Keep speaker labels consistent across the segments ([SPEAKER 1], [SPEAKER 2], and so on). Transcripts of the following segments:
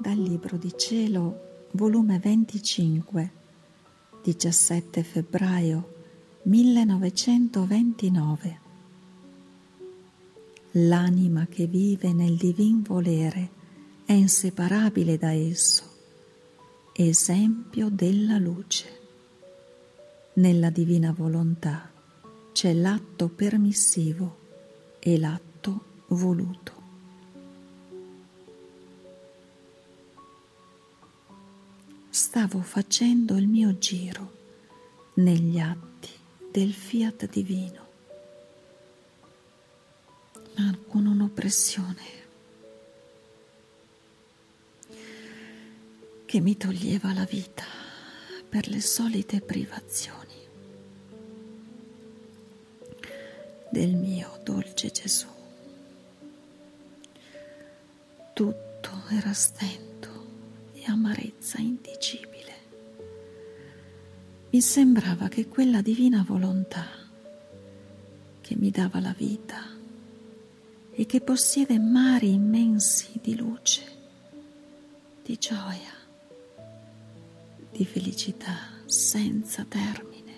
[SPEAKER 1] dal Libro di Cielo, volume 25, 17 febbraio 1929. L'anima che vive nel divin volere è inseparabile da esso, esempio della luce. Nella divina volontà c'è l'atto permissivo e l'atto voluto. Stavo facendo il mio giro negli atti del fiat divino, ma con un'oppressione che mi toglieva la vita per le solite privazioni del mio dolce Gesù. Tutto era stento amarezza indicibile. Mi sembrava che quella divina volontà che mi dava la vita e che possiede mari immensi di luce, di gioia, di felicità senza termine,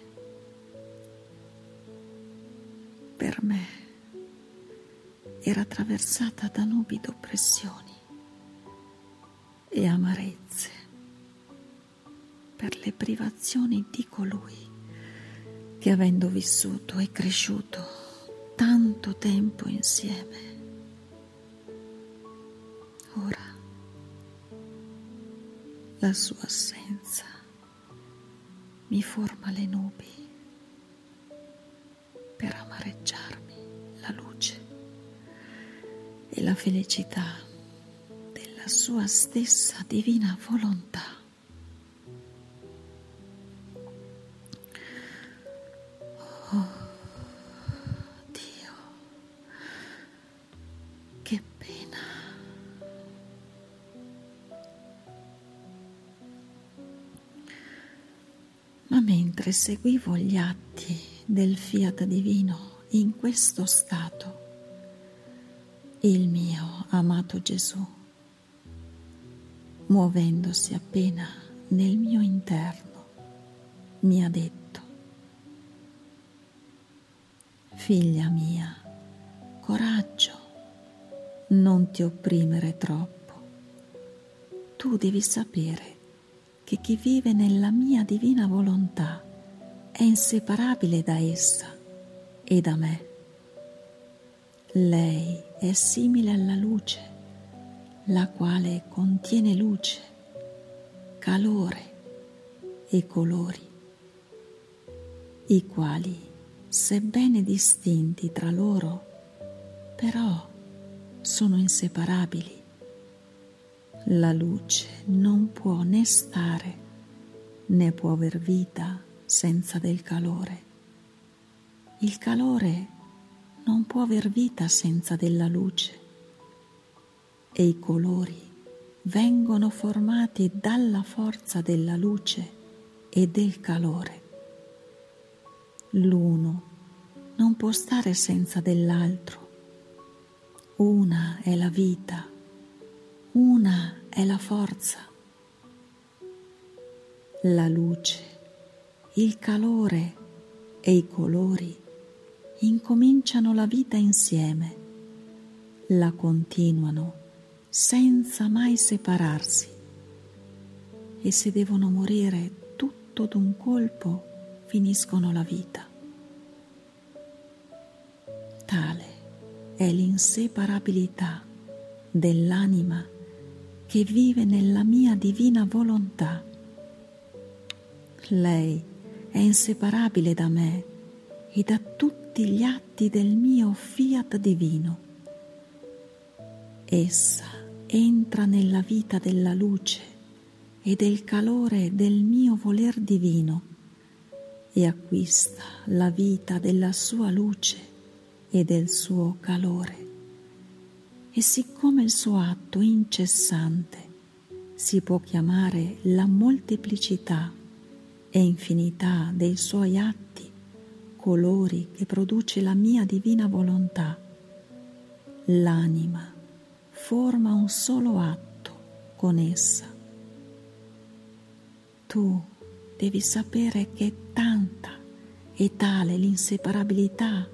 [SPEAKER 1] per me era attraversata da nubi d'oppressioni e amarezze per le privazioni di colui che avendo vissuto e cresciuto tanto tempo insieme, ora la sua assenza mi forma le nubi per amareggiarmi la luce e la felicità della sua stessa divina volontà. Oh Dio, che pena. Ma mentre seguivo gli atti del fiat divino in questo stato, il mio amato Gesù, muovendosi appena nel mio interno, mi ha detto, figlia mia, coraggio, non ti opprimere troppo. Tu devi sapere che chi vive nella mia divina volontà è inseparabile da essa e da me. Lei è simile alla luce, la quale contiene luce, calore e colori, i quali, sebbene distinti tra loro, però sono inseparabili. La luce non può né stare né può aver vita senza del calore. Il calore non può aver vita senza della luce e i colori vengono formati dalla forza della luce e del calore. L'uno non può stare senza dell'altro. Una è la vita, una è la forza. La luce il calore e i colori incominciano la vita insieme, la continuano senza mai separarsi e se devono morire tutto d'un colpo finiscono la vita. Tale è l'inseparabilità dell'anima che vive nella mia divina volontà. Lei è inseparabile da me e da tutti gli atti del mio fiat divino. Essa entra nella vita della luce e del calore del mio voler divino e acquista la vita della sua luce e del suo calore. E siccome il suo atto incessante si può chiamare la molteplicità e infinità dei suoi atti, colori che produce la mia divina volontà. L'anima forma un solo atto con essa. Tu devi sapere che è tanta e tale l'inseparabilità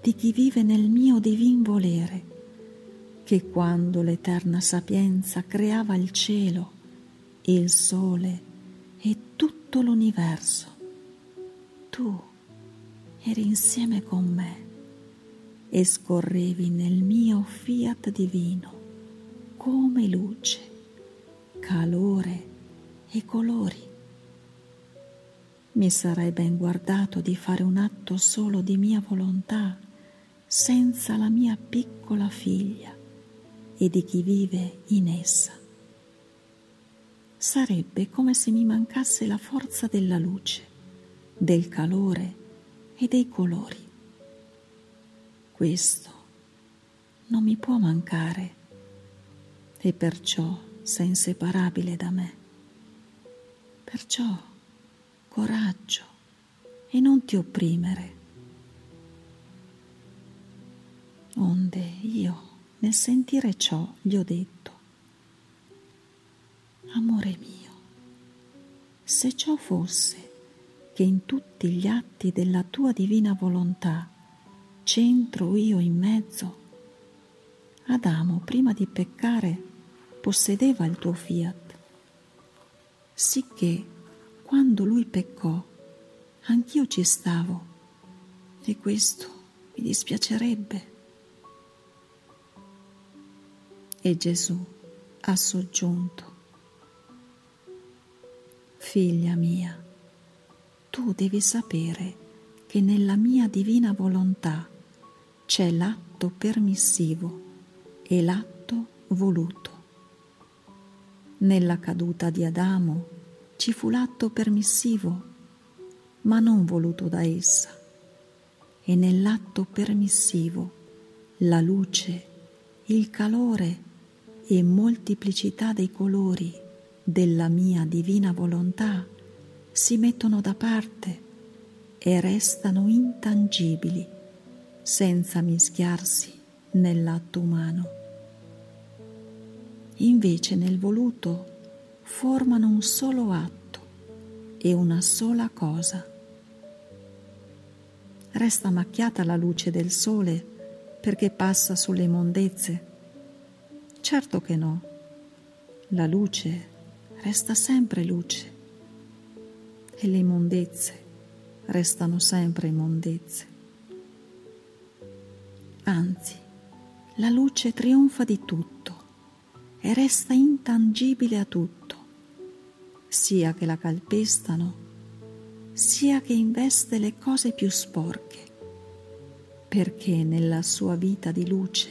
[SPEAKER 1] di chi vive nel mio divin volere, che quando l'eterna sapienza creava il cielo, il sole e tutto l'universo, tu eri insieme con me e scorrevi nel mio fiat divino come luce, calore e colori. Mi sarei ben guardato di fare un atto solo di mia volontà senza la mia piccola figlia e di chi vive in essa. Sarebbe come se mi mancasse la forza della luce, del calore e dei colori. Questo non mi può mancare e perciò sei inseparabile da me. Perciò coraggio e non ti opprimere. Onde io, nel sentire ciò, gli ho detto, Amore mio, se ciò fosse che in tutti gli atti della tua divina volontà c'entro io in mezzo, Adamo prima di peccare possedeva il tuo fiat, sicché quando lui peccò anch'io ci stavo. E questo mi dispiacerebbe. E Gesù ha soggiunto, Figlia mia, tu devi sapere che nella mia divina volontà c'è l'atto permissivo e l'atto voluto. Nella caduta di Adamo ci fu l'atto permissivo, ma non voluto da essa, e nell'atto permissivo la luce, il calore e moltiplicità dei colori della mia divina volontà si mettono da parte e restano intangibili senza mischiarsi nell'atto umano. Invece nel voluto formano un solo atto e una sola cosa. Resta macchiata la luce del sole perché passa sulle mondezze? Certo che no. La luce resta sempre luce e le immondezze restano sempre immondezze. Anzi, la luce trionfa di tutto e resta intangibile a tutto, sia che la calpestano, sia che investe le cose più sporche, perché nella sua vita di luce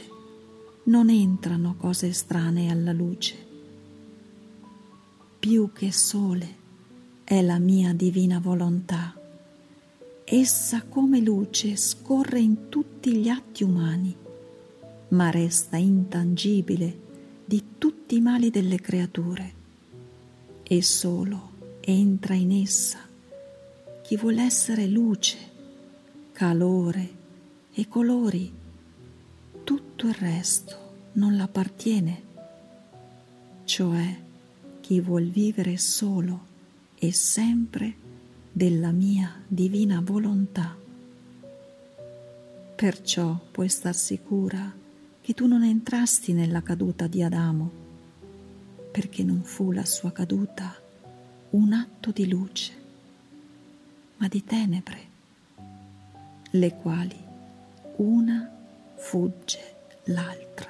[SPEAKER 1] non entrano cose estranee alla luce. Più che sole, è la mia divina volontà. Essa come luce scorre in tutti gli atti umani, ma resta intangibile di tutti i mali delle creature e solo entra in essa chi vuole essere luce, calore e colori. Tutto il resto non l'appartiene, cioè chi vuol vivere solo e sempre della mia divina volontà. Perciò puoi star sicura che tu non entrasti nella caduta di Adamo, perché non fu la sua caduta un atto di luce, ma di tenebre, le quali una fugge l'altra.